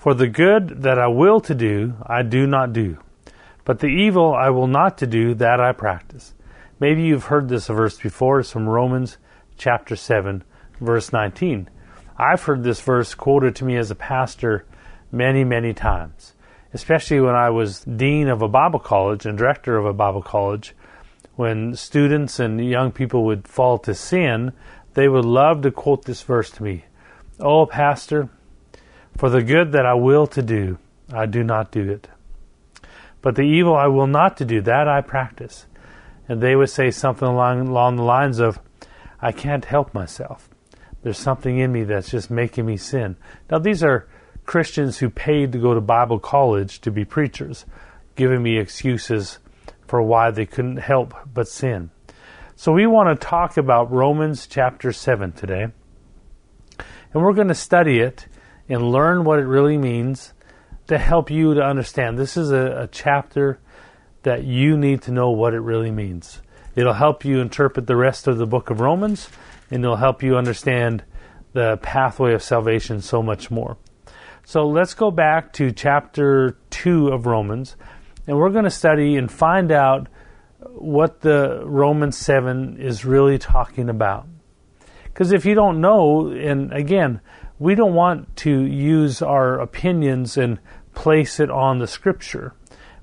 For the good that I will to do, I do not do, but the evil I will not to do, that I practice. Maybe you've heard this verse before. It's from Romans chapter 7, verse 19. I've heard this verse quoted to me as a pastor many, many times, especially when I was dean of a Bible college and director of a Bible college. When students and young people would fall to sin, they would love to quote this verse to me. Oh, pastor, for the good that I will to do, I do not do it. But the evil I will not to do, that I practice. And they would say something along, along the lines of, I can't help myself. There's something in me that's just making me sin. Now, these are Christians who paid to go to Bible college to be preachers, giving me excuses for why they couldn't help but sin. So, we want to talk about Romans chapter 7 today. And we're going to study it and learn what it really means to help you to understand. This is a, a chapter that you need to know what it really means. It'll help you interpret the rest of the book of Romans, and it'll help you understand the pathway of salvation so much more. So let's go back to chapter 2 of Romans, and we're going to study and find out what the Romans 7 is really talking about. Because if you don't know, and again, we don't want to use our opinions and place it on the Scripture.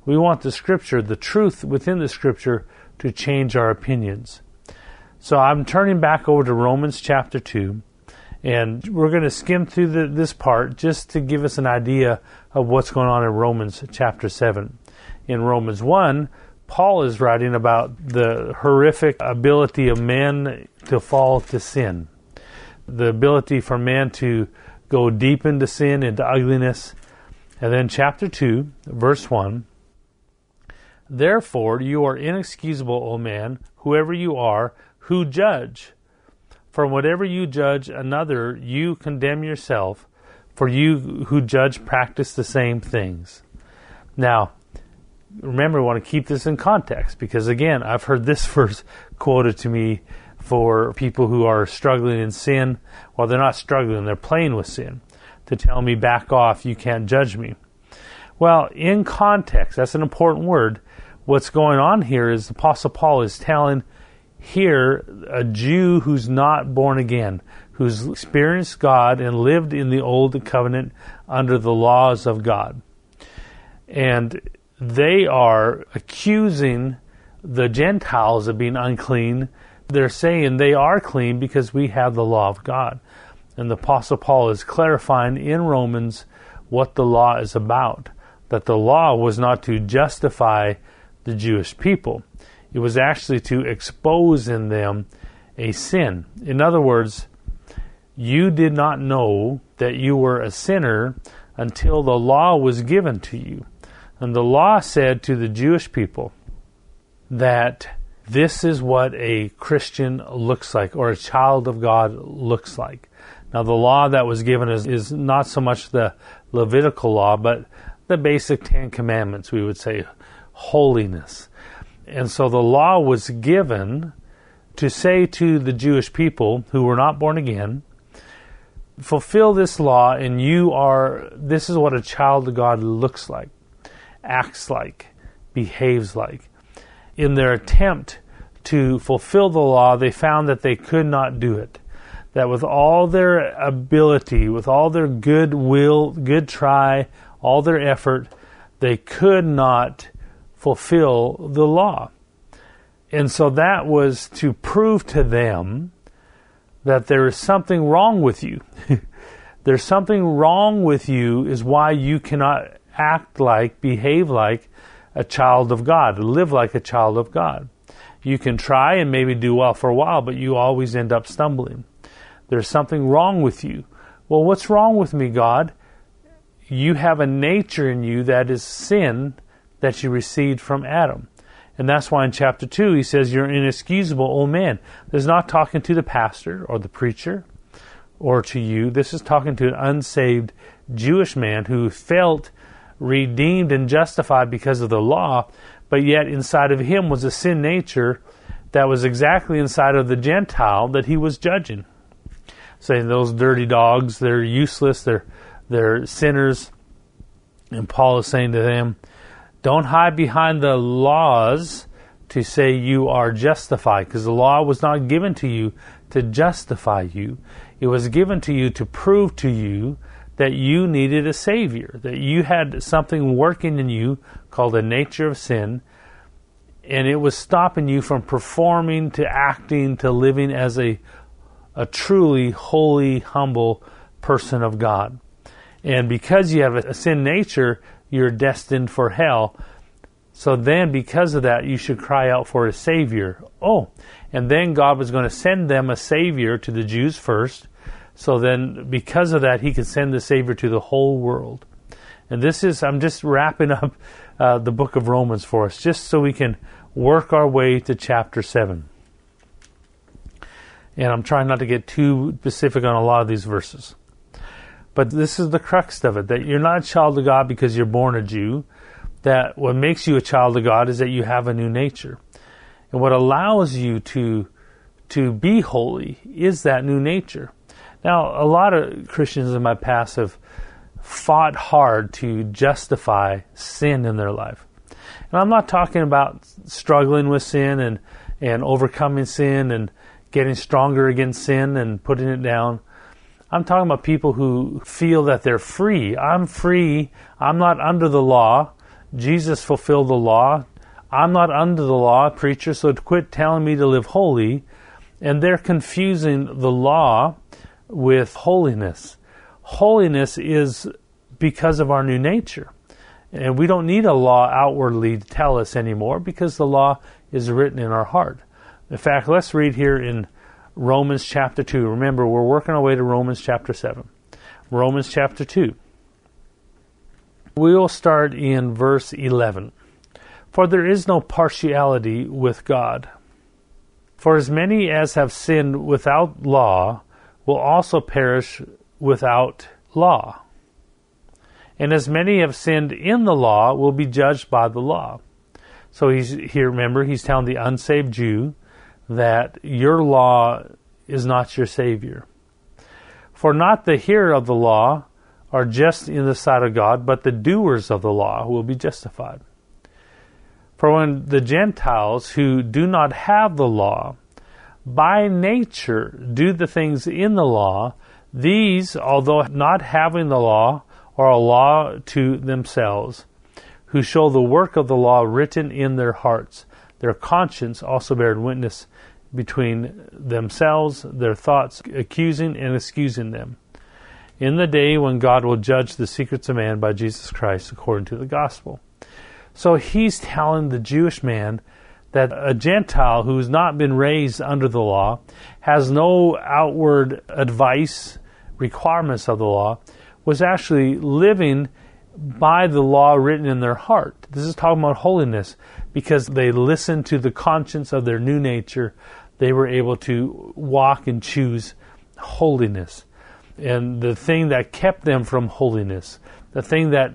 We want the Scripture, the truth within the Scripture, to change our opinions. So I'm turning back over to Romans chapter 2, and we're going to skim through the, this part just to give us an idea of what's going on in Romans chapter 7. In Romans 1, Paul is writing about the horrific ability of men to fall to sin the ability for man to go deep into sin, into ugliness. And then, chapter 2, verse 1 Therefore, you are inexcusable, O man, whoever you are, who judge. From whatever you judge another, you condemn yourself, for you who judge practice the same things. Now, remember, we want to keep this in context because, again, I've heard this verse quoted to me for people who are struggling in sin. Well, they're not struggling, they're playing with sin. To tell me, back off, you can't judge me. Well, in context, that's an important word. What's going on here is the Apostle Paul is telling here a Jew who's not born again, who's experienced God and lived in the old covenant under the laws of God. And they are accusing the Gentiles of being unclean they're saying they are clean because we have the law of God. And the Apostle Paul is clarifying in Romans what the law is about. That the law was not to justify the Jewish people, it was actually to expose in them a sin. In other words, you did not know that you were a sinner until the law was given to you. And the law said to the Jewish people that this is what a Christian looks like, or a child of God looks like. Now, the law that was given is, is not so much the Levitical law, but the basic Ten Commandments, we would say holiness. And so the law was given to say to the Jewish people who were not born again, fulfill this law, and you are, this is what a child of God looks like, acts like, behaves like in their attempt to fulfill the law, they found that they could not do it. That with all their ability, with all their good will, good try, all their effort, they could not fulfill the law. And so that was to prove to them that there is something wrong with you. There's something wrong with you, is why you cannot act like, behave like a child of God, live like a child of God. You can try and maybe do well for a while, but you always end up stumbling. There's something wrong with you. Well, what's wrong with me, God? You have a nature in you that is sin that you received from Adam. And that's why in chapter 2 he says, You're inexcusable, old man. This is not talking to the pastor or the preacher or to you. This is talking to an unsaved Jewish man who felt redeemed and justified because of the law, but yet inside of him was a sin nature that was exactly inside of the Gentile that he was judging. Saying those dirty dogs, they're useless, they're they're sinners, And Paul is saying to them, don't hide behind the laws to say you are justified, because the law was not given to you to justify you. It was given to you to prove to you that you needed a Savior, that you had something working in you called the nature of sin, and it was stopping you from performing to acting to living as a, a truly holy, humble person of God. And because you have a, sin nature, you're destined for hell. So then, because of that, you should cry out for a Savior. Oh, and then God was going to send them a Savior to the Jews first. So then, because of that, He could send the Savior to the whole world. And this is, I'm just wrapping up uh, the book of Romans for us, just so we can work our way to chapter 7. And I'm trying not to get too specific on a lot of these verses. But this is the crux of it that you're not a child of God because you're born a Jew. That what makes you a child of God is that you have a new nature. And what allows you to to be holy is that new nature. Now, a lot of Christians in my past have fought hard to justify sin in their life. And I'm not talking about struggling with sin and, and overcoming sin and getting stronger against sin and putting it down. I'm talking about people who feel that they're free. I'm free. I'm not under the law. Jesus fulfilled the law. I'm not under the law, preacher, so quit telling me to live holy. And they're confusing the law with holiness. Holiness is because of our new nature. And we don't need a law outwardly to tell us anymore because the law is written in our heart. In fact, let's read here in Romans chapter 2. Remember, we're working our way to Romans chapter 7. Romans chapter 2. We will start in verse 11. For there is no partiality with God. For as many as have sinned without law will also perish without law. And as many have sinned in the law will be judged by the law. So he's here, remember, he's telling the unsaved Jew that your law is not your Savior. For not the hearer of the law are just in the sight of God, but the doers of the law will be justified. For when the Gentiles who do not have the law, by nature do the things in the law, these, although not having the law, are a law to themselves, who show the work of the law written in their hearts. Their conscience also bears witness between themselves, their thoughts accusing and excusing them. In the day when God will judge the secrets of man by Jesus Christ according to the gospel. So he's telling the Jewish man that a Gentile who's not been raised under the law has no outward advice, requirements of the law, was actually living by the law written in their heart. This is talking about holiness because they listened to the conscience of their new nature. They were able to walk and choose holiness. And the thing that kept them from holiness, the thing that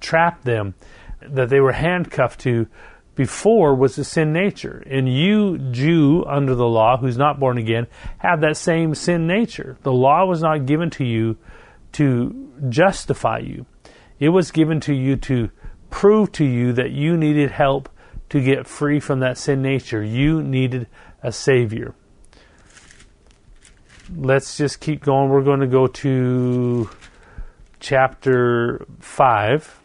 trapped them, that they were handcuffed to before was the sin nature. And you, Jew, under the law, who's not born again, have that same sin nature. The law was not given to you to justify you. It was given to you to prove to you that you needed help to get free from that sin nature. You needed a Savior. Let's just keep going. We're going to go to chapter 5.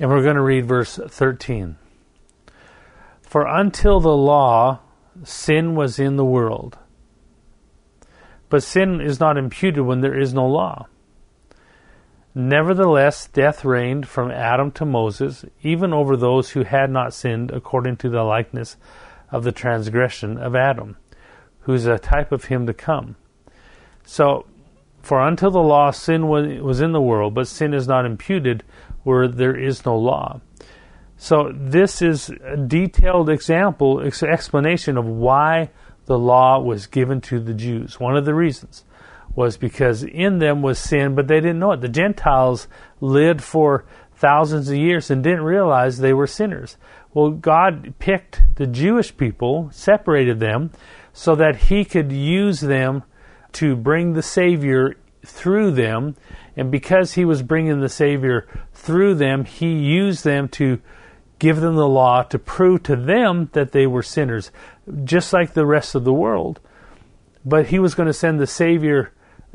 And we're going to read verse 13. For until the law, sin was in the world but sin is not imputed when there is no law. Nevertheless, death reigned from Adam to Moses, even over those who had not sinned according to the likeness of the transgression of Adam, who is a type of him to come. So, for until the law, sin was in the world, but sin is not imputed where there is no law. So, this is a detailed example, explanation of why the law was given to the Jews. One of the reasons was because in them was sin, but they didn't know it. The Gentiles lived for thousands of years and didn't realize they were sinners. Well, God picked the Jewish people, separated them, so that He could use them to bring the Savior through them. And because he was bringing the Savior through them, he used them to give them the law to prove to them that they were sinners, just like the rest of the world. But he was going to send the Savior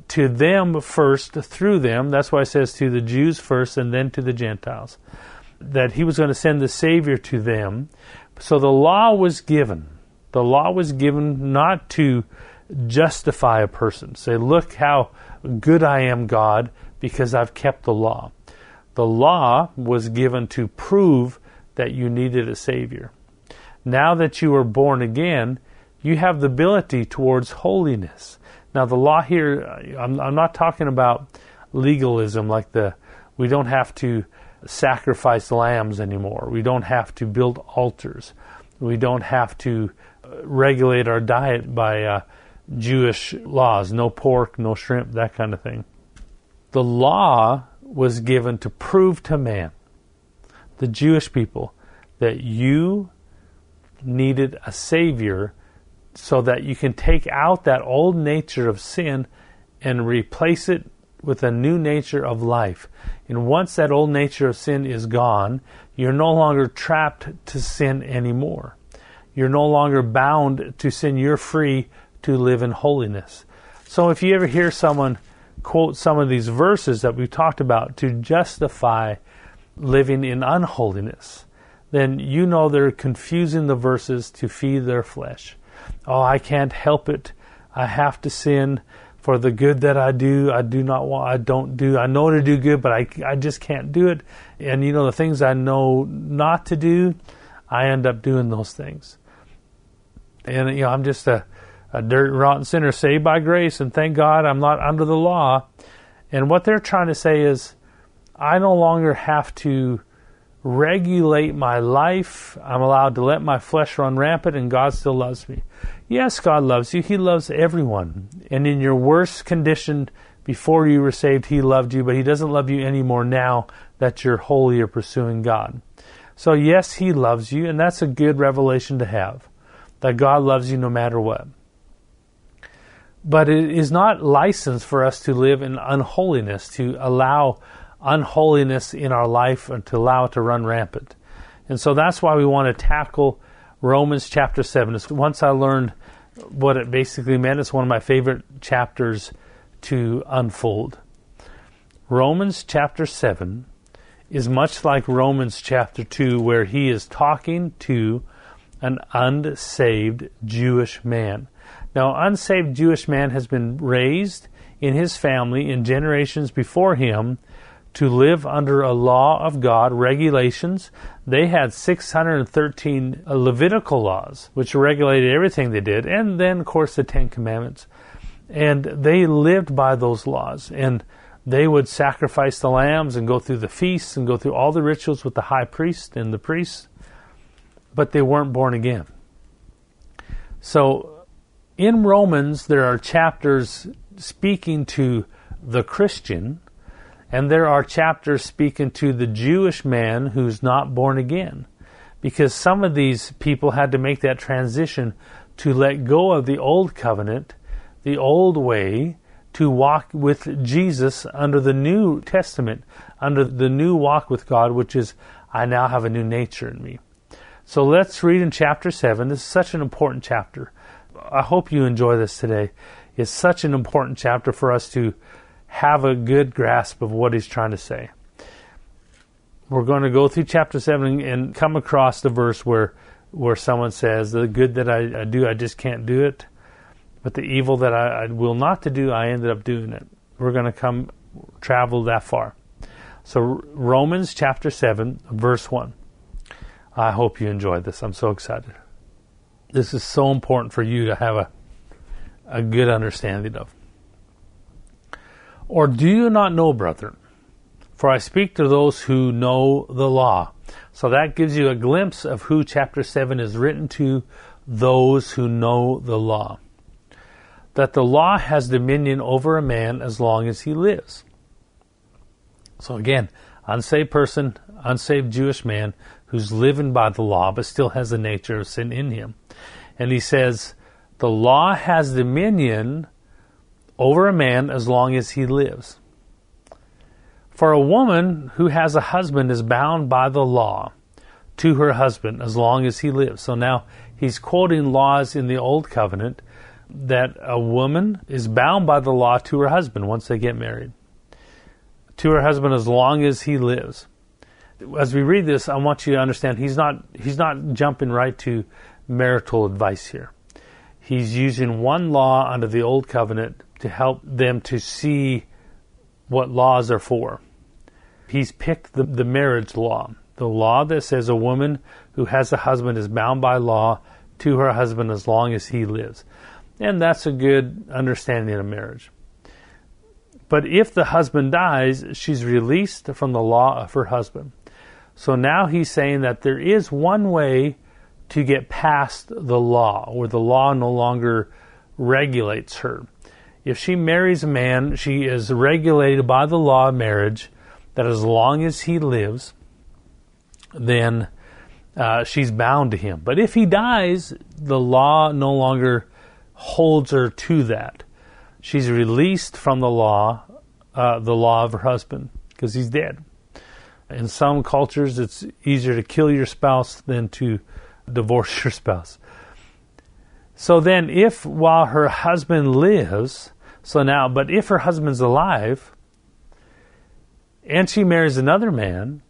to them first through them. That's why it says to the Jews first and then to the Gentiles. That he was going to send the Savior to them. So the law was given. The law was given not to justify a person. Say, look how good I am, God, because I've kept the law. The law was given to prove that you needed a Savior. Now that you are born again, you have the ability towards holiness. Now, the law here, I'm, I'm not talking about legalism like the, we don't have to sacrifice lambs anymore. We don't have to build altars. We don't have to uh, regulate our diet by uh, Jewish laws no pork, no shrimp, that kind of thing. The law was given to prove to man, the Jewish people, that you needed a Savior so that you can take out that old nature of sin and replace it with a new nature of life. And once that old nature of sin is gone, you're no longer trapped to sin anymore. You're no longer bound to sin. You're free to live in holiness. So if you ever hear someone quote some of these verses that we've talked about to justify living in unholiness, then you know they're confusing the verses to feed their flesh oh, I can't help it. I have to sin for the good that I do. I do not want, I don't do, I know to do good, but I, I just can't do it. And you know, the things I know not to do, I end up doing those things. And, you know, I'm just a, a dirt rotten sinner saved by grace, and thank God I'm not under the law. And what they're trying to say is, I no longer have to regulate my life. I'm allowed to let my flesh run rampant, and God still loves me. Yes, God loves you. He loves everyone. And in your worst condition before you were saved, He loved you, but He doesn't love you anymore now that you're holy or pursuing God. So, yes, He loves you, and that's a good revelation to have that God loves you no matter what. But it is not licensed for us to live in unholiness, to allow unholiness in our life and to allow it to run rampant. And so that's why we want to tackle Romans chapter 7. Once I learned what it basically meant, it's one of my favorite chapters to unfold. Romans chapter 7 is much like Romans chapter 2, where he is talking to an unsaved Jewish man. Now, unsaved Jewish man has been raised in his family in generations before him to live under a law of God, regulations. They had 613 Levitical laws, which regulated everything they did, and then, of course, the Ten Commandments. And they lived by those laws. And they would sacrifice the lambs and go through the feasts and go through all the rituals with the high priest and the priests, but they weren't born again. So in Romans, there are chapters speaking to the Christian and there are chapters speaking to the Jewish man who's not born again. Because some of these people had to make that transition to let go of the old covenant, the old way, to walk with Jesus under the New Testament, under the new walk with God, which is, I now have a new nature in me. So let's read in chapter 7. This is such an important chapter. I hope you enjoy this today. It's such an important chapter for us to have a good grasp of what he's trying to say. We're going to go through chapter 7 and come across the verse where, where someone says, The good that I, I do, I just can't do it. But the evil that I, I will not to do, I ended up doing it. We're going to come travel that far. So, Romans chapter 7, verse 1. I hope you enjoyed this. I'm so excited. This is so important for you to have a, a good understanding of. Or do you not know, brethren? For I speak to those who know the law. So that gives you a glimpse of who chapter 7 is written to those who know the law. That the law has dominion over a man as long as he lives. So again, unsaved person, unsaved Jewish man who's living by the law but still has the nature of sin in him. And he says, the law has dominion over a man as long as he lives. For a woman who has a husband is bound by the law to her husband as long as he lives. So now he's quoting laws in the Old Covenant that a woman is bound by the law to her husband once they get married. To her husband as long as he lives. As we read this, I want you to understand he's not he's not jumping right to marital advice here. He's using one law under the old covenant to help them to see what laws are for he's picked the, the marriage law, the law that says a woman who has a husband is bound by law to her husband as long as he lives. And that's a good understanding of marriage. But if the husband dies, she's released from the law of her husband. So now he's saying that there is one way to get past the law, where the law no longer regulates her. If she marries a man, she is regulated by the law of marriage, that as long as he lives, then uh, she's bound to him. But if he dies, the law no longer holds her to that. She's released from the law, uh, the law of her husband, because he's dead. In some cultures, it's easier to kill your spouse than to divorce your spouse. So then, if while her husband lives, so now, but if her husband's alive, and she marries another man,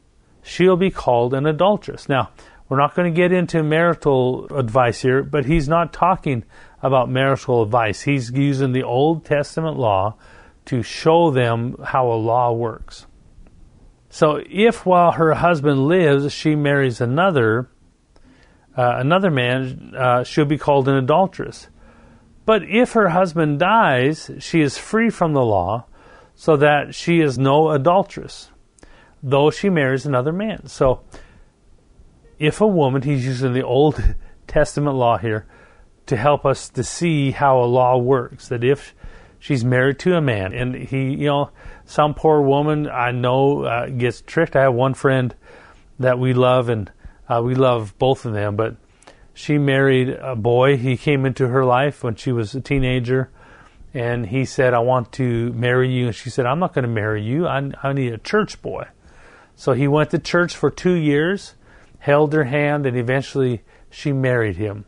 she'll be called an adulteress. Now, we're not going to get into marital advice here, but he's not talking about marital advice. He's using the Old Testament law to show them how a law works. So, if while her husband lives, she marries another, uh, another man, uh, she'll be called an adulteress. But if her husband dies, she is free from the law so that she is no adulteress, though she marries another man. So, if a woman, he's using the Old Testament law here to help us to see how a law works, that if she's married to a man, and he, you know, some poor woman I know uh, gets tricked. I have one friend that we love, and uh, we love both of them, but she married a boy. He came into her life when she was a teenager and he said, I want to marry you. And she said, I'm not going to marry you. I, I need a church boy. So he went to church for two years, held her hand, and eventually she married him.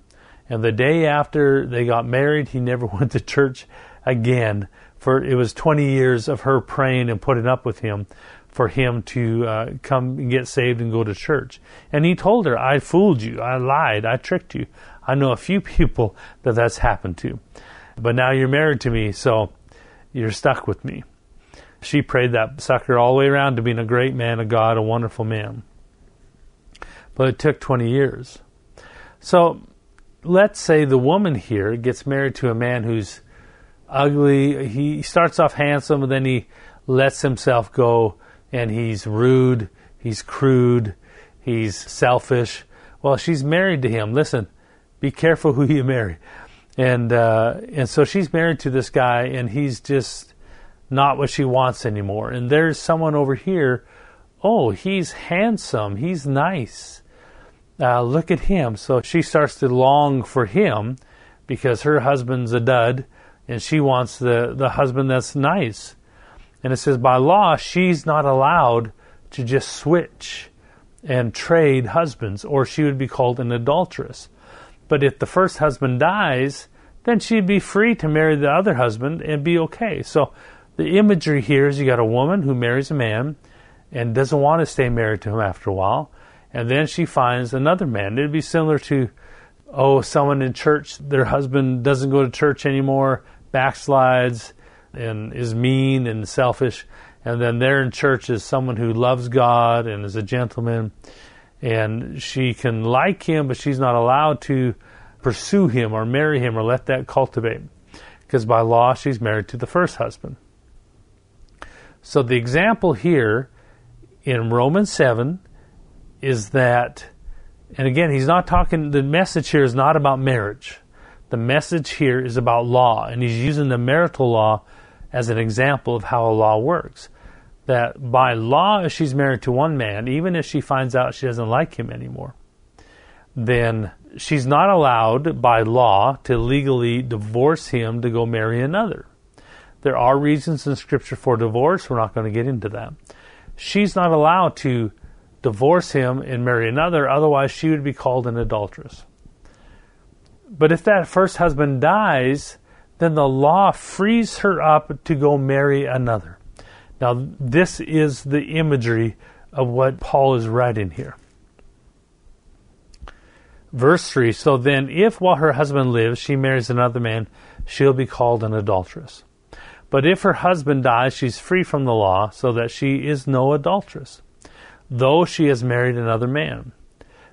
And the day after they got married, he never went to church again. For it was 20 years of her praying and putting up with him for him to uh, come and get saved and go to church. And he told her, I fooled you. I lied. I tricked you. I know a few people that that's happened to. But now you're married to me, so you're stuck with me. She prayed that sucker all the way around to being a great man of God, a wonderful man. But it took 20 years. So let's say the woman here gets married to a man who's ugly. He starts off handsome, and then he lets himself go, and he's rude, he's crude, he's selfish. Well, she's married to him. Listen, be careful who you marry and uh, and so she's married to this guy, and he's just not what she wants anymore. And there's someone over here. Oh, he's handsome. He's nice. Uh, look at him. So she starts to long for him because her husband's a dud, and she wants the the husband that's nice. And it says by law she's not allowed to just switch and trade husbands, or she would be called an adulteress. But if the first husband dies, then she'd be free to marry the other husband and be okay. So the imagery here is you got a woman who marries a man and doesn't want to stay married to him after a while, and then she finds another man. It'd be similar to, oh, someone in church, their husband doesn't go to church anymore, backslides, and is mean and selfish, and then there in church is someone who loves God and is a gentleman and she can like him, but she's not allowed to pursue him or marry him or let that cultivate. Because by law, she's married to the first husband. So the example here in Romans 7 is that, and again, he's not talking, the message here is not about marriage. The message here is about law, and he's using the marital law as an example of how a law works that by law, if she's married to one man, even if she finds out she doesn't like him anymore, then she's not allowed by law to legally divorce him to go marry another. There are reasons in Scripture for divorce. We're not going to get into that. She's not allowed to divorce him and marry another, otherwise, she would be called an adulteress. But if that first husband dies, then the law frees her up to go marry another. Now, this is the imagery of what Paul is writing here. Verse 3 So then, if while her husband lives she marries another man, she'll be called an adulteress. But if her husband dies, she's free from the law, so that she is no adulteress, though she has married another man.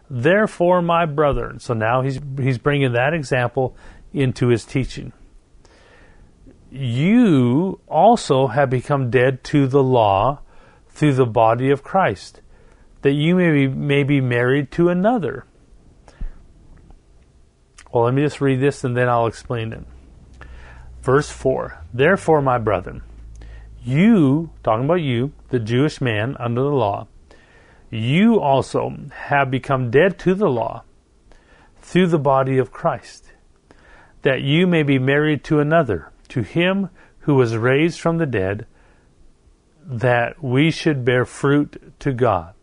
Therefore, my brethren, so now he's, he's bringing that example into his teaching. You also have become dead to the law through the body of Christ, that you may be, may be married to another. Well, let me just read this and then I'll explain it. Verse 4 Therefore, my brethren, you, talking about you, the Jewish man under the law, you also have become dead to the law through the body of Christ, that you may be married to another, to him who was raised from the dead, that we should bear fruit to God.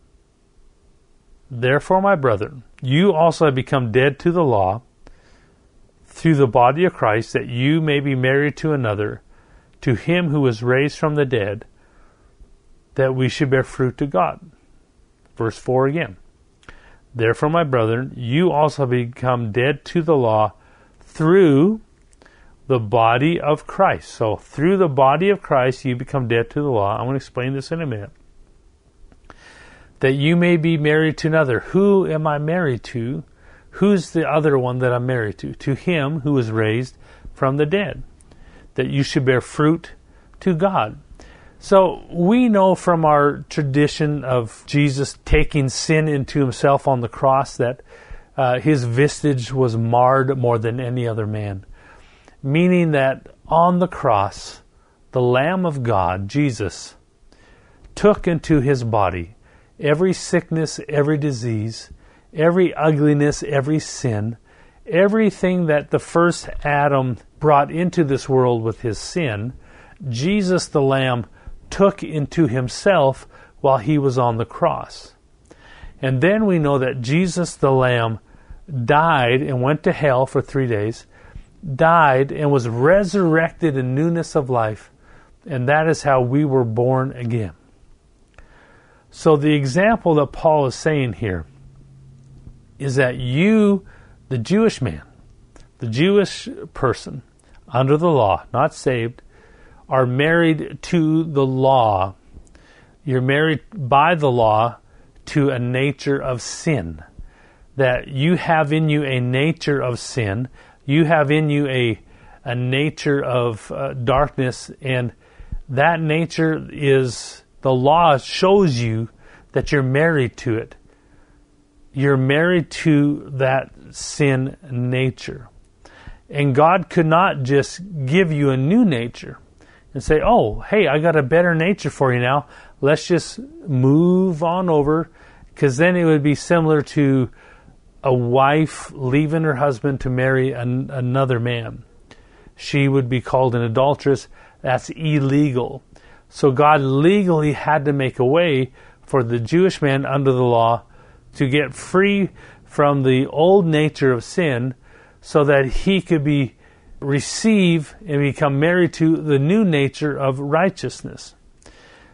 Therefore, my brethren, you also have become dead to the law through the body of Christ, that you may be married to another, to him who was raised from the dead, that we should bear fruit to God. Verse 4 again. Therefore, my brethren, you also have become dead to the law through the body of Christ. So, through the body of Christ, you become dead to the law. I'm going to explain this in a minute. That you may be married to another. Who am I married to? Who's the other one that I'm married to? To him who was raised from the dead. That you should bear fruit to God. So we know from our tradition of Jesus taking sin into himself on the cross that uh, his visage was marred more than any other man. Meaning that on the cross, the Lamb of God, Jesus, took into his body every sickness, every disease, every ugliness, every sin, everything that the first Adam brought into this world with his sin, Jesus the Lamb took into himself while he was on the cross. And then we know that Jesus the Lamb died and went to hell for three days, died and was resurrected in newness of life, and that is how we were born again. So the example that Paul is saying here is that you, the Jewish man, the Jewish person under the law, not saved, are married to the law. You're married by the law to a nature of sin. That you have in you a nature of sin. You have in you a, a nature of uh, darkness, and that nature is the law shows you that you're married to it. You're married to that sin nature. And God could not just give you a new nature and say, oh, hey, I got a better nature for you now. Let's just move on over. Because then it would be similar to a wife leaving her husband to marry an, another man. She would be called an adulteress. That's illegal. So God legally had to make a way for the Jewish man under the law to get free from the old nature of sin so that he could be receive and become married to the new nature of righteousness.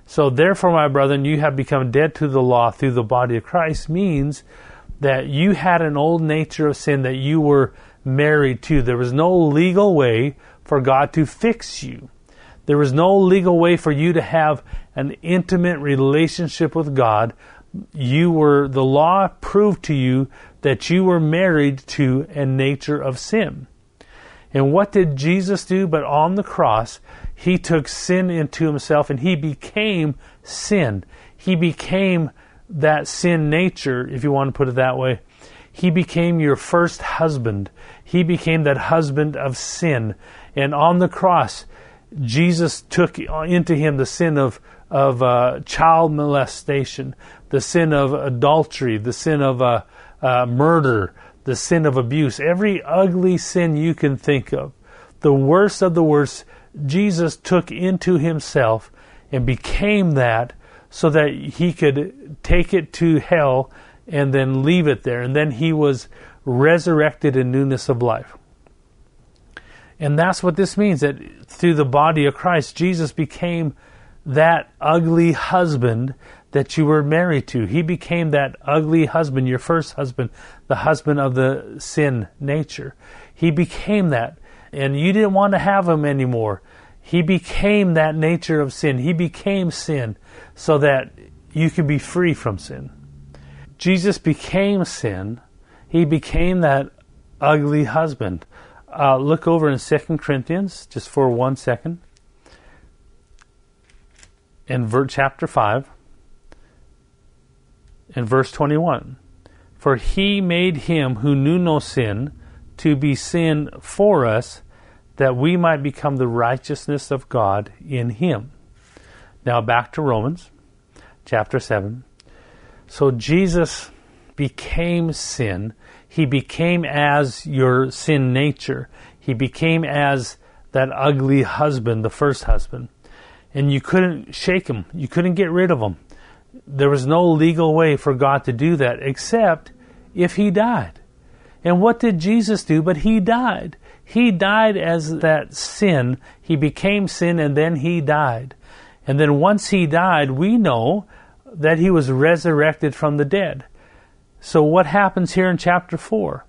So, therefore, my brethren, you have become dead to the law through the body of Christ, means that you had an old nature of sin that you were married to. There was no legal way for God to fix you. There was no legal way for you to have an intimate relationship with God. You were, the law proved to you that you were married to a nature of sin. And what did Jesus do? But on the cross, he took sin into himself and he became sin. He became that sin nature, if you want to put it that way. He became your first husband. He became that husband of sin. And on the cross, Jesus took into him the sin of, of uh, child molestation, the sin of adultery, the sin of uh, uh, murder, the sin of abuse, every ugly sin you can think of, the worst of the worst, Jesus took into himself and became that so that he could take it to hell and then leave it there. And then he was resurrected in newness of life. And that's what this means that through the body of Christ, Jesus became that ugly husband that you were married to. He became that ugly husband, your first husband, the husband of the sin nature. He became that. And you didn't want to have him anymore. He became that nature of sin. He became sin so that you can be free from sin. Jesus became sin. He became that ugly husband. Uh, look over in 2 Corinthians just for one second. In ver- chapter 5 in verse 21. For he made him who knew no sin to be sin for us, that we might become the righteousness of God in him. Now back to Romans chapter 7. So Jesus became sin. He became as your sin nature. He became as that ugly husband, the first husband. And you couldn't shake him. You couldn't get rid of him there was no legal way for God to do that except if he died. And what did Jesus do? But he died. He died as that sin. He became sin and then he died. And then once he died, we know that he was resurrected from the dead. So what happens here in chapter 4?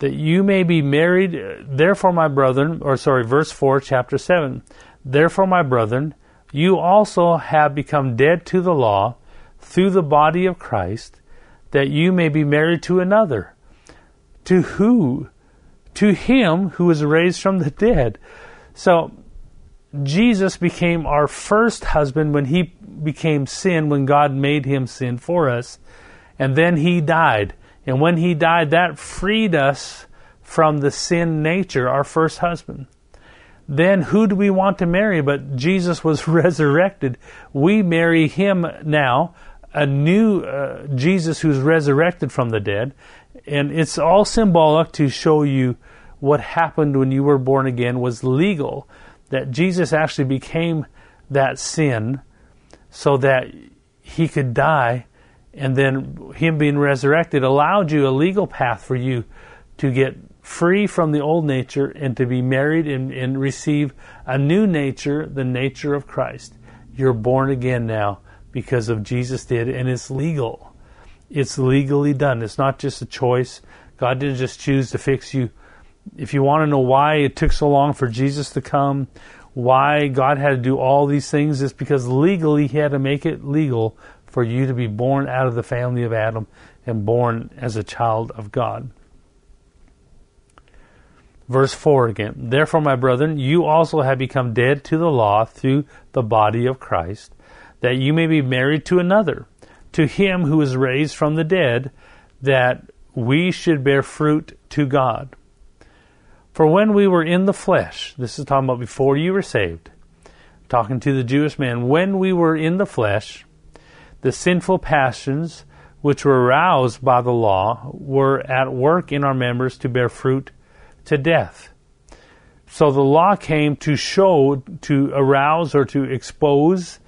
That you may be married, uh, therefore, my brethren, or sorry, verse 4, chapter 7. Therefore, my brethren, you also have become dead to the law through the body of Christ, that you may be married to another. To who? To him who was raised from the dead. So, Jesus became our first husband when he became sin, when God made him sin for us. And then he died. And when he died, that freed us from the sin nature, our first husband then who do we want to marry? But Jesus was resurrected. We marry him now, a new uh, Jesus who's resurrected from the dead. And it's all symbolic to show you what happened when you were born again was legal. That Jesus actually became that sin so that he could die. And then him being resurrected allowed you a legal path for you to get free from the old nature and to be married and, and receive a new nature, the nature of Christ. You're born again now because of Jesus did, and it's legal. It's legally done. It's not just a choice. God didn't just choose to fix you. If you want to know why it took so long for Jesus to come, why God had to do all these things, it's because legally He had to make it legal for you to be born out of the family of Adam and born as a child of God. Verse 4 again. Therefore, my brethren, you also have become dead to the law through the body of Christ, that you may be married to another, to him who is raised from the dead, that we should bear fruit to God. For when we were in the flesh, this is talking about before you were saved, talking to the Jewish man, when we were in the flesh, the sinful passions which were aroused by the law were at work in our members to bear fruit to death. So the law came to show, to arouse, or to expose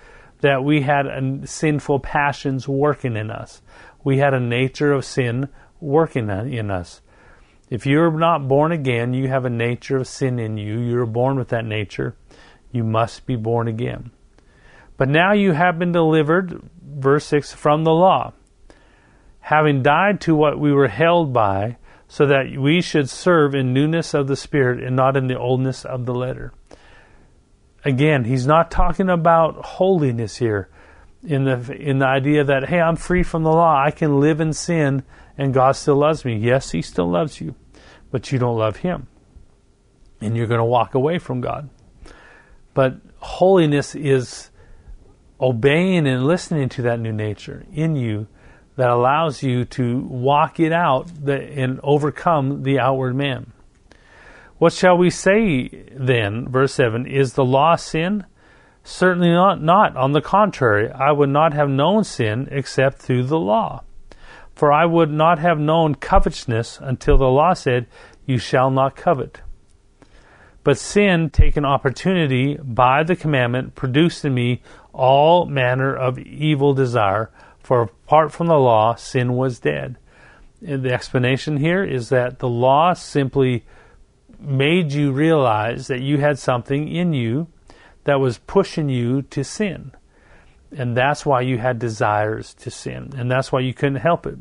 that we had sinful passions working in us. We had a nature of sin working in us. If you're not born again, you have a nature of sin in you. You're born with that nature. You must be born again. But now you have been delivered, verse 6, from the law, having died to what we were held by so that we should serve in newness of the Spirit and not in the oldness of the letter. Again, he's not talking about holiness here in the in the idea that hey, I'm free from the law. I can live in sin and God still loves me. Yes, he still loves you, but you don't love him. And you're going to walk away from God. But holiness is obeying and listening to that new nature in you that allows you to walk it out and overcome the outward man. What shall we say then? Verse 7 Is the law sin? Certainly not, not. On the contrary, I would not have known sin except through the law. For I would not have known covetousness until the law said, You shall not covet. But sin, taken opportunity by the commandment, produced in me all manner of evil desire. For apart from the law, sin was dead. And the explanation here is that the law simply made you realize that you had something in you that was pushing you to sin. And that's why you had desires to sin. And that's why you couldn't help it.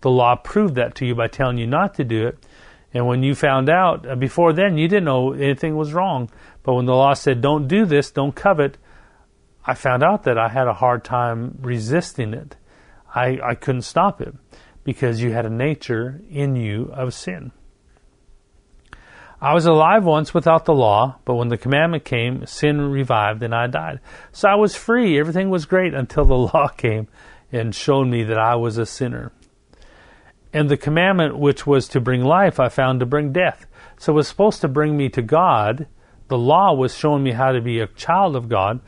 The law proved that to you by telling you not to do it. And when you found out, uh, before then, you didn't know anything was wrong. But when the law said, don't do this, don't covet, I found out that I had a hard time resisting it. I, I couldn't stop it because you had a nature in you of sin. I was alive once without the law, but when the commandment came, sin revived and I died. So I was free. Everything was great until the law came and showed me that I was a sinner. And the commandment, which was to bring life, I found to bring death. So it was supposed to bring me to God. The law was showing me how to be a child of God,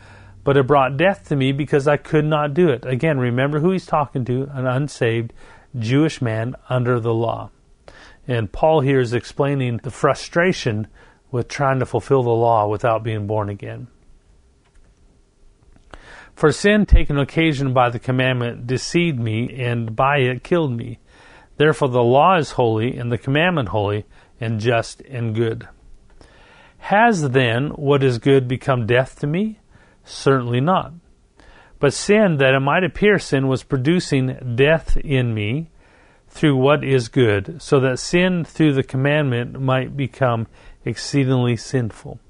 but it brought death to me because I could not do it. Again, remember who he's talking to an unsaved Jewish man under the law. And Paul here is explaining the frustration with trying to fulfill the law without being born again. For sin taken occasion by the commandment deceived me, and by it killed me. Therefore the law is holy, and the commandment holy, and just and good. Has then what is good become death to me? Certainly not. But sin, that it might appear sin, was producing death in me through what is good, so that sin through the commandment might become exceedingly sinful.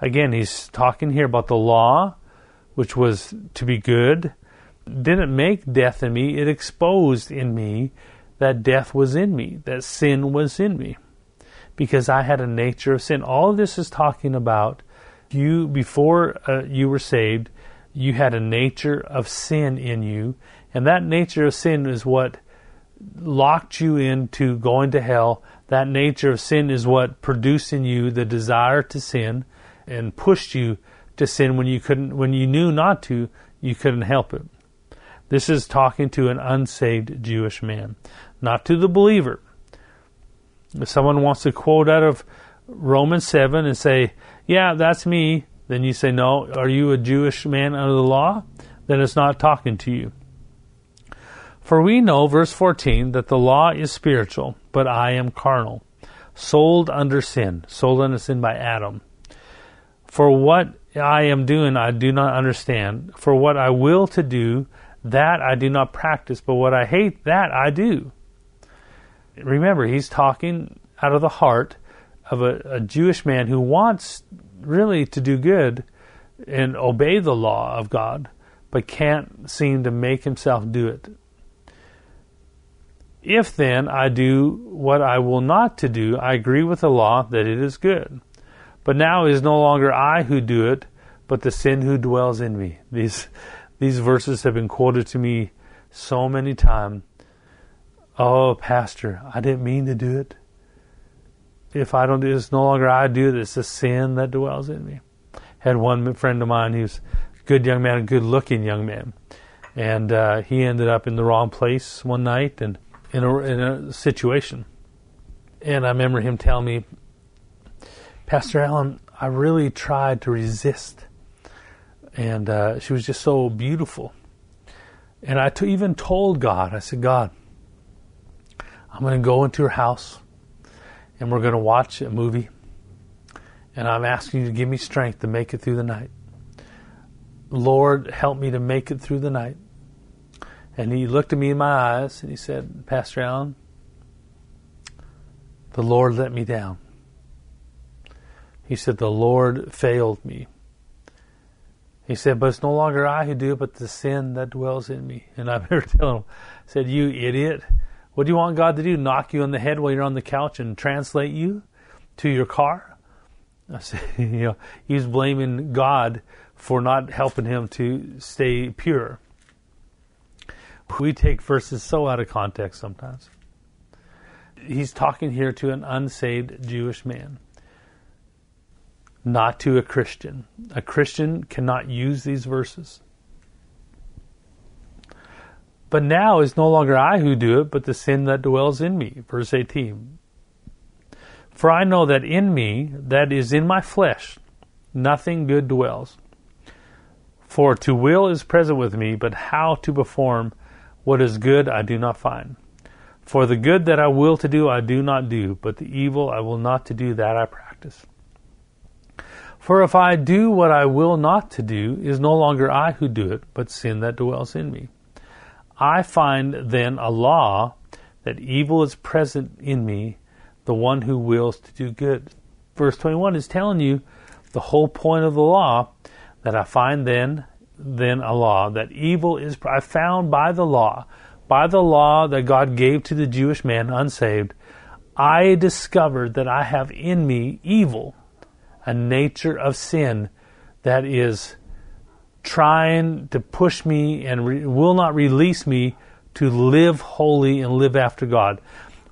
Again, he's talking here about the law, which was to be good, didn't make death in me, it exposed in me that death was in me, that sin was in me, because I had a nature of sin. All of this is talking about you, before uh, you were saved, you had a nature of sin in you, and that nature of sin is what locked you into going to hell. That nature of sin is what produced in you the desire to sin and pushed you to sin when you couldn't when you knew not to, you couldn't help it. This is talking to an unsaved Jewish man, not to the believer. If someone wants to quote out of Romans 7 and say, Yeah, that's me, then you say, No, are you a Jewish man under the law? Then it's not talking to you. For we know, verse 14, that the law is spiritual, but I am carnal, sold under sin, sold under sin by Adam. For what I am doing, I do not understand. For what I will to do, that I do not practice, but what I hate, that I do. Remember, he's talking out of the heart of a, a Jewish man who wants really to do good and obey the law of God, but can't seem to make himself do it. If then I do what I will not to do, I agree with the law that it is good. But now it is no longer I who do it, but the sin who dwells in me. These these verses have been quoted to me so many times. Oh, Pastor, I didn't mean to do it. If I don't do it, it's no longer I do it, it's the sin that dwells in me. Had one friend of mine who's a good young man, a good looking young man. And uh, he ended up in the wrong place one night and in a, in a situation. And I remember him telling me, Pastor Allen, I really tried to resist. And uh, she was just so beautiful. And I t- even told God, I said, God, I'm going to go into her house and we're going to watch a movie. And I'm asking you to give me strength to make it through the night. Lord, help me to make it through the night. And he looked at me in my eyes and he said, Pastor Allen, the Lord let me down. He said, The Lord failed me. He said, But it's no longer I who do it, but the sin that dwells in me. And I remember telling him, I said, You idiot. What do you want God to do? Knock you on the head while you're on the couch and translate you to your car? I said, you know, he's blaming God for not helping him to stay pure. We take verses so out of context sometimes. He's talking here to an unsaved Jewish man, not to a Christian. A Christian cannot use these verses. But now is no longer I who do it, but the sin that dwells in me. Verse 18. For I know that in me, that is in my flesh, nothing good dwells. For to will is present with me, but how to perform what is good I do not find. For the good that I will to do I do not do, but the evil I will not to do that I practice. For if I do what I will not to do, is no longer I who do it, but sin that dwells in me. I find then a law that evil is present in me, the one who wills to do good. Verse 21 is telling you the whole point of the law that I find then then a law that evil is found by the law by the law that God gave to the Jewish man unsaved I discovered that I have in me evil a nature of sin that is trying to push me and re- will not release me to live holy and live after God.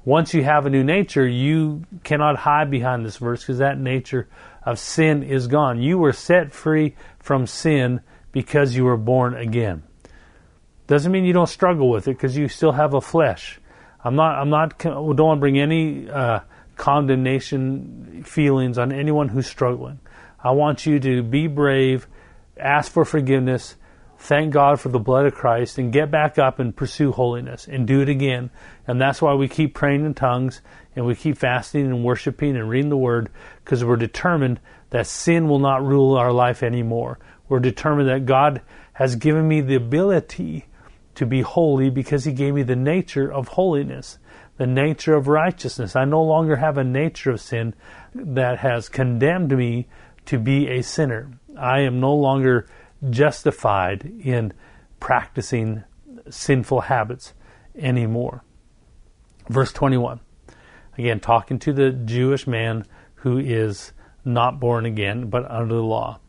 Once you have a new nature, you cannot hide behind this verse because that nature of sin is gone. You were set free from sin because you were born again. Doesn't mean you don't struggle with it because you still have a flesh. I'm not. I'm not. Don't want to bring any uh, condemnation feelings on anyone who's struggling. I want you to be brave, ask for forgiveness, thank God for the blood of Christ, and get back up and pursue holiness and do it again. And that's why we keep praying in tongues and we keep fasting and worshiping and reading the Word because we're determined that sin will not rule our life anymore. We're determined that God has given me the ability to be holy because He gave me the nature of holiness the nature of righteousness. I no longer have a nature of sin that has condemned me to be a sinner. I am no longer justified in practicing sinful habits anymore. Verse 21. Again, talking to the Jewish man who is not born again, but under the law.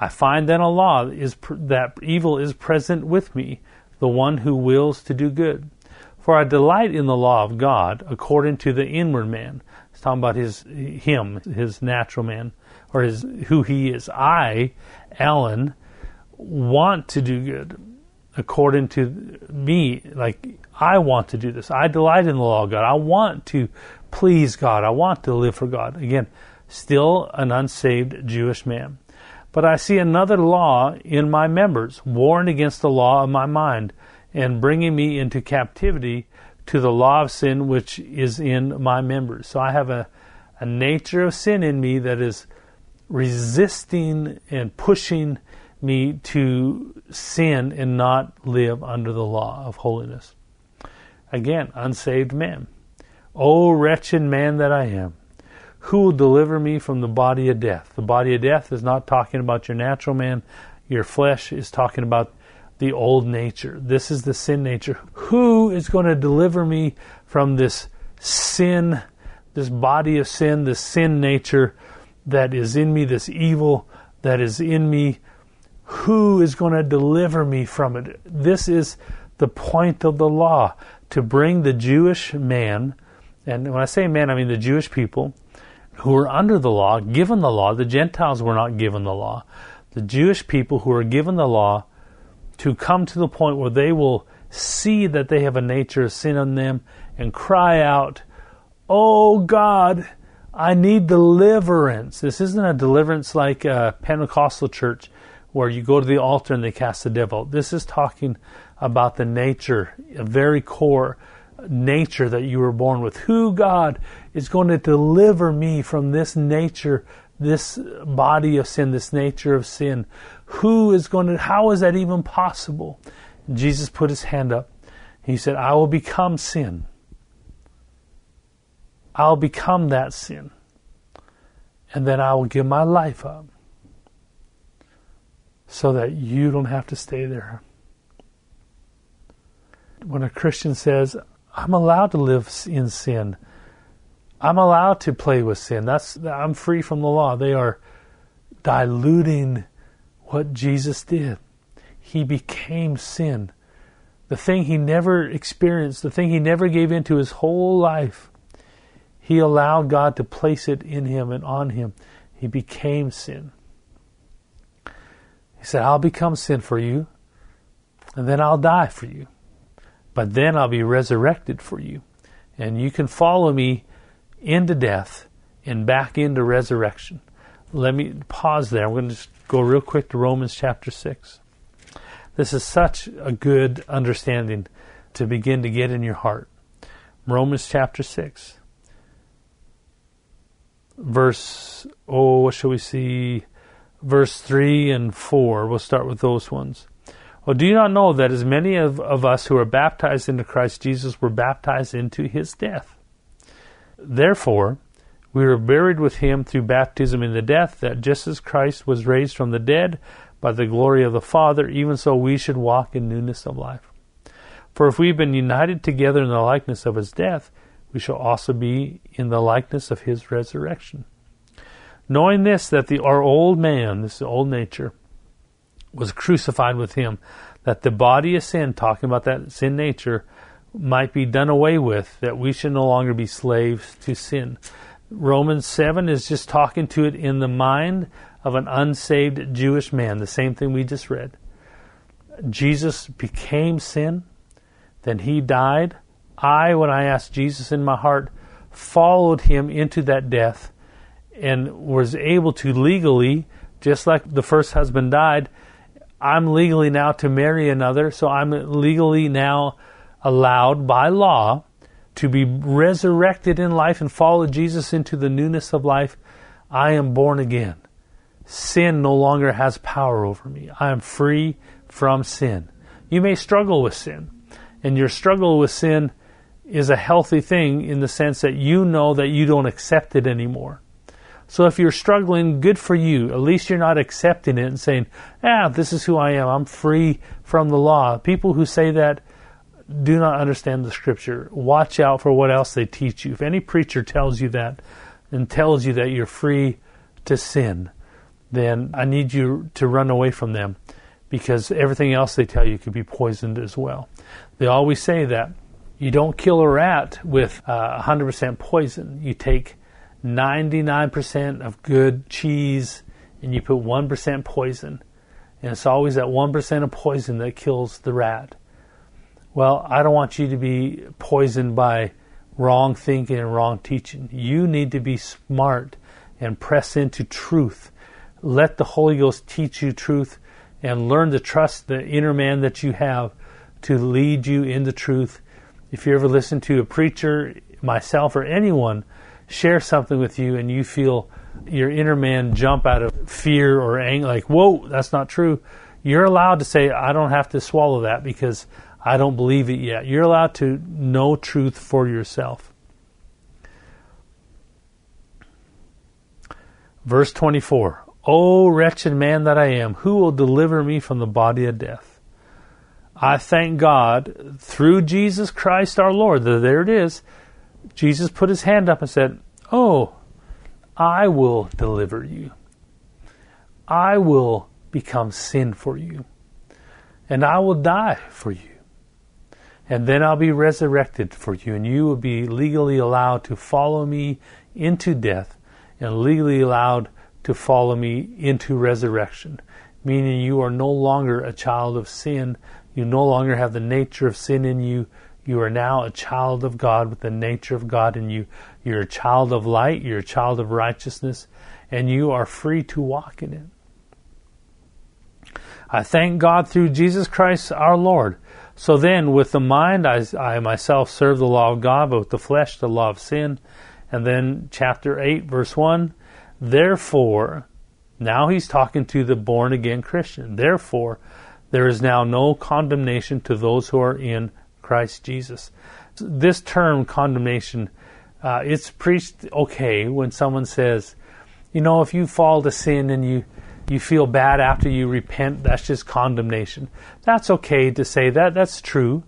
I find then a law is that evil is present with me, the one who wills to do good. For I delight in the law of God according to the inward man. He's talking about his him, his natural man, or his who he is. I, Alan, want to do good according to me. Like I want to do this. I delight in the law of God. I want to please God. I want to live for God. Again, still an unsaved Jewish man. But I see another law in my members, warring against the law of my mind and bringing me into captivity to the law of sin which is in my members. So I have a, a nature of sin in me that is resisting and pushing me to sin and not live under the law of holiness. Again, unsaved man. O wretched man that I am, who will deliver me from the body of death? The body of death is not talking about your natural man, your flesh is talking about the old nature. This is the sin nature. Who is going to deliver me from this sin, this body of sin, this sin nature that is in me, this evil that is in me? Who is going to deliver me from it? This is the point of the law to bring the Jewish man, and when I say man, I mean the Jewish people who are under the law, given the law. The Gentiles were not given the law. The Jewish people who are given the law to come to the point where they will see that they have a nature of sin in them and cry out, Oh God, I need deliverance. This isn't a deliverance like a Pentecostal church where you go to the altar and they cast the devil. This is talking about the nature, a very core nature that you were born with. Who God is going to deliver me from this nature, this body of sin, this nature of sin. Who is going to, how is that even possible? Jesus put his hand up. He said, I will become sin. I'll become that sin. And then I will give my life up so that you don't have to stay there. When a Christian says, I'm allowed to live in sin, I'm allowed to play with sin. That's I'm free from the law. They are diluting what Jesus did. He became sin. The thing he never experienced, the thing he never gave into his whole life, he allowed God to place it in him and on him. He became sin. He said, I'll become sin for you, and then I'll die for you. But then I'll be resurrected for you. And you can follow me into death, and back into resurrection. Let me pause there. I'm going to just go real quick to Romans chapter 6. This is such a good understanding to begin to get in your heart. Romans chapter 6. Verse, oh, what shall we see? Verse 3 and 4. We'll start with those ones. Do you not know that as many of, of us who are baptized into Christ Jesus were baptized into his death? Therefore, we were buried with him through baptism in the death, that just as Christ was raised from the dead by the glory of the Father, even so we should walk in newness of life. For if we've been united together in the likeness of his death, we shall also be in the likeness of his resurrection. Knowing this, that the, our old man, this old nature, was crucified with him, that the body of sin, talking about that sin nature, might be done away with, that we should no longer be slaves to sin. Romans 7 is just talking to it in the mind of an unsaved Jewish man, the same thing we just read. Jesus became sin, then he died. I, when I asked Jesus in my heart, followed him into that death and was able to legally, just like the first husband died, I'm legally now to marry another, so I'm legally now allowed by law to be resurrected in life and follow Jesus into the newness of life, I am born again. Sin no longer has power over me. I am free from sin. You may struggle with sin, and your struggle with sin is a healthy thing in the sense that you know that you don't accept it anymore. So if you're struggling, good for you. At least you're not accepting it and saying, ah, this is who I am. I'm free from the law. People who say that do not understand the scripture. Watch out for what else they teach you. If any preacher tells you that and tells you that you're free to sin, then I need you to run away from them because everything else they tell you could be poisoned as well. They always say that you don't kill a rat with uh, 100% poison. You take 99% of good cheese and you put 1% poison. And it's always that 1% of poison that kills the rat. Well, I don't want you to be poisoned by wrong thinking and wrong teaching. You need to be smart and press into truth. Let the Holy Ghost teach you truth and learn to trust the inner man that you have to lead you in the truth. If you ever listen to a preacher, myself, or anyone share something with you and you feel your inner man jump out of fear or anger, like, whoa, that's not true, you're allowed to say, I don't have to swallow that because I don't believe it yet. You're allowed to know truth for yourself. Verse 24 O wretched man that I am, who will deliver me from the body of death? I thank God through Jesus Christ our Lord. There it is. Jesus put his hand up and said, Oh, I will deliver you. I will become sin for you. And I will die for you and then I'll be resurrected for you, and you will be legally allowed to follow me into death, and legally allowed to follow me into resurrection, meaning you are no longer a child of sin. You no longer have the nature of sin in you. You are now a child of God with the nature of God in you. You're a child of light. You're a child of righteousness, and you are free to walk in it. I thank God through Jesus Christ our Lord so then, with the mind, I, I, myself serve the law of God, but with the flesh, the law of sin. And then, chapter 8, verse 1 Therefore, now he's talking to the born again Christian. Therefore, there is now no condemnation to those who are in Christ Jesus. This term, condemnation, uh, it's preached okay when someone says, you know, if you fall to sin and you you feel bad after you repent, that's just condemnation. That's okay to say that. That's true.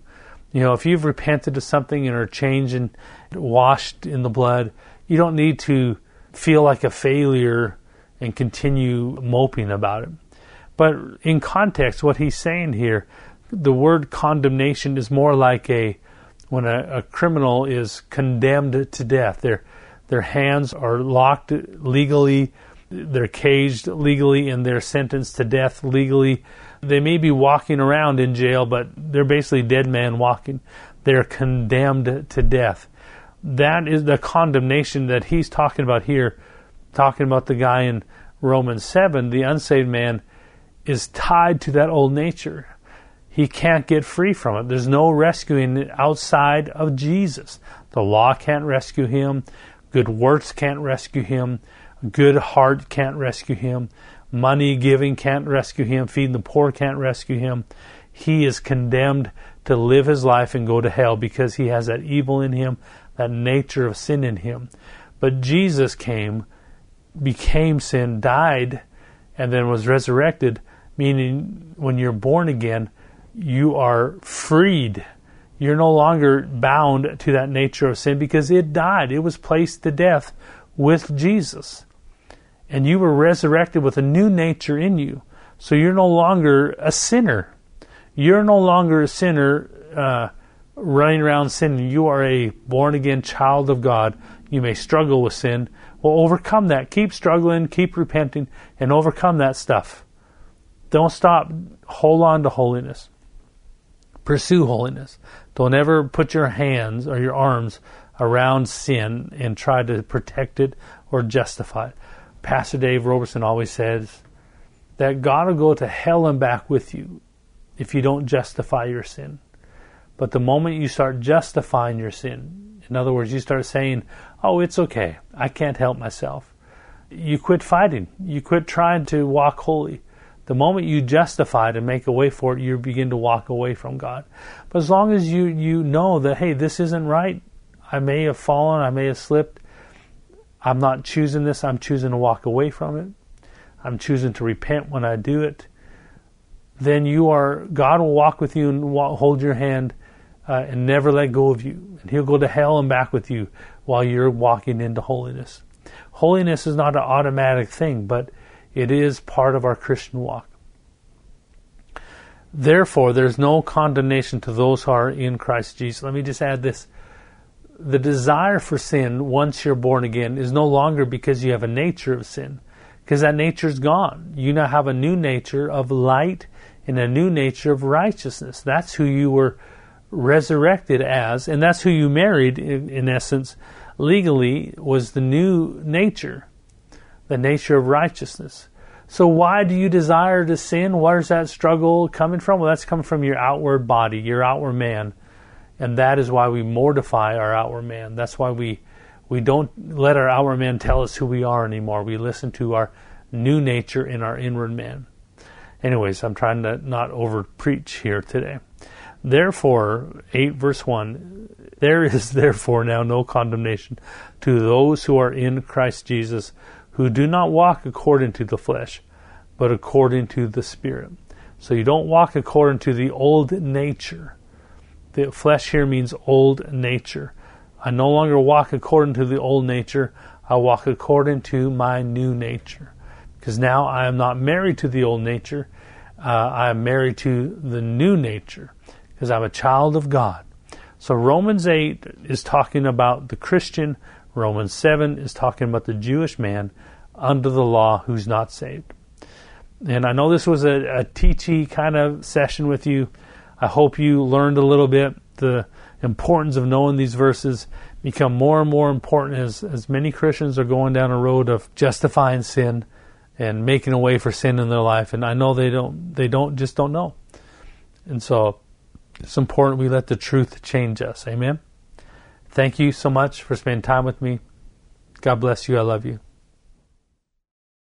You know, if you've repented of something and are changed and washed in the blood, you don't need to feel like a failure and continue moping about it. But in context, what he's saying here, the word condemnation is more like a when a, a criminal is condemned to death. Their their hands are locked legally they're caged legally and they're sentenced to death legally. They may be walking around in jail, but they're basically dead man walking. They're condemned to death. that is the condemnation that he's talking about here, talking about the guy in Romans 7, the unsaved man is tied to that old nature. He can't get free from it. There's no rescuing it outside of Jesus. The law can't rescue him. Good works can't rescue him. Good heart can't rescue him. Money giving can't rescue him. Feeding the poor can't rescue him. He is condemned to live his life and go to hell because he has that evil in him, that nature of sin in him. But Jesus came, became sin, died, and then was resurrected, meaning when you're born again, you are freed. You're no longer bound to that nature of sin because it died. It was placed to death with Jesus. And you were resurrected with a new nature in you. So you're no longer a sinner. You're no longer a sinner uh, running around sinning. You are a born again child of God. You may struggle with sin. Well, overcome that. Keep struggling, keep repenting, and overcome that stuff. Don't stop. Hold on to holiness. Pursue holiness. Don't ever put your hands or your arms around sin and try to protect it or justify it. Pastor Dave Roberson always says that God will go to hell and back with you if you don't justify your sin. But the moment you start justifying your sin, in other words, you start saying, oh, it's okay, I can't help myself, you quit fighting. You quit trying to walk holy. The moment you justify it and make a way for it, you begin to walk away from God. But as long as you, you know that, hey, this isn't right, I may have fallen, I may have slipped, I'm not choosing this, I'm choosing to walk away from it, I'm choosing to repent when I do it, then you are, God will walk with you and walk, hold your hand uh, and never let go of you. And He'll go to hell and back with you while you're walking into holiness. Holiness is not an automatic thing, but it is part of our Christian walk. Therefore, there's no condemnation to those who are in Christ Jesus. Let me just add this. The desire for sin, once you're born again, is no longer because you have a nature of sin, because that nature is gone. You now have a new nature of light and a new nature of righteousness. That's who you were resurrected as, and that's who you married, in, in essence, legally, was the new nature the nature of righteousness. So why do you desire to sin? Where's that struggle coming from? Well, that's coming from your outward body, your outward man. And that is why we mortify our outward man. That's why we we don't let our outward man tell us who we are anymore. We listen to our new nature in our inward man. Anyways, I'm trying to not over preach here today. Therefore, 8 verse 1, there is therefore now no condemnation to those who are in Christ Jesus, who do not walk according to the flesh, but according to the Spirit. So you don't walk according to the old nature. The flesh here means old nature. I no longer walk according to the old nature. I walk according to my new nature. Because now I am not married to the old nature. Uh, I am married to the new nature. Because I'm a child of God. So Romans 8 is talking about the Christian Romans 7 is talking about the Jewish man under the law who's not saved. And I know this was a, a teachy kind of session with you. I hope you learned a little bit the importance of knowing these verses become more and more important as, as many Christians are going down a road of justifying sin and making a way for sin in their life. And I know they don't they don't just don't know. And so it's important we let the truth change us. Amen. Thank you so much for spending time with me. God bless you. I love you.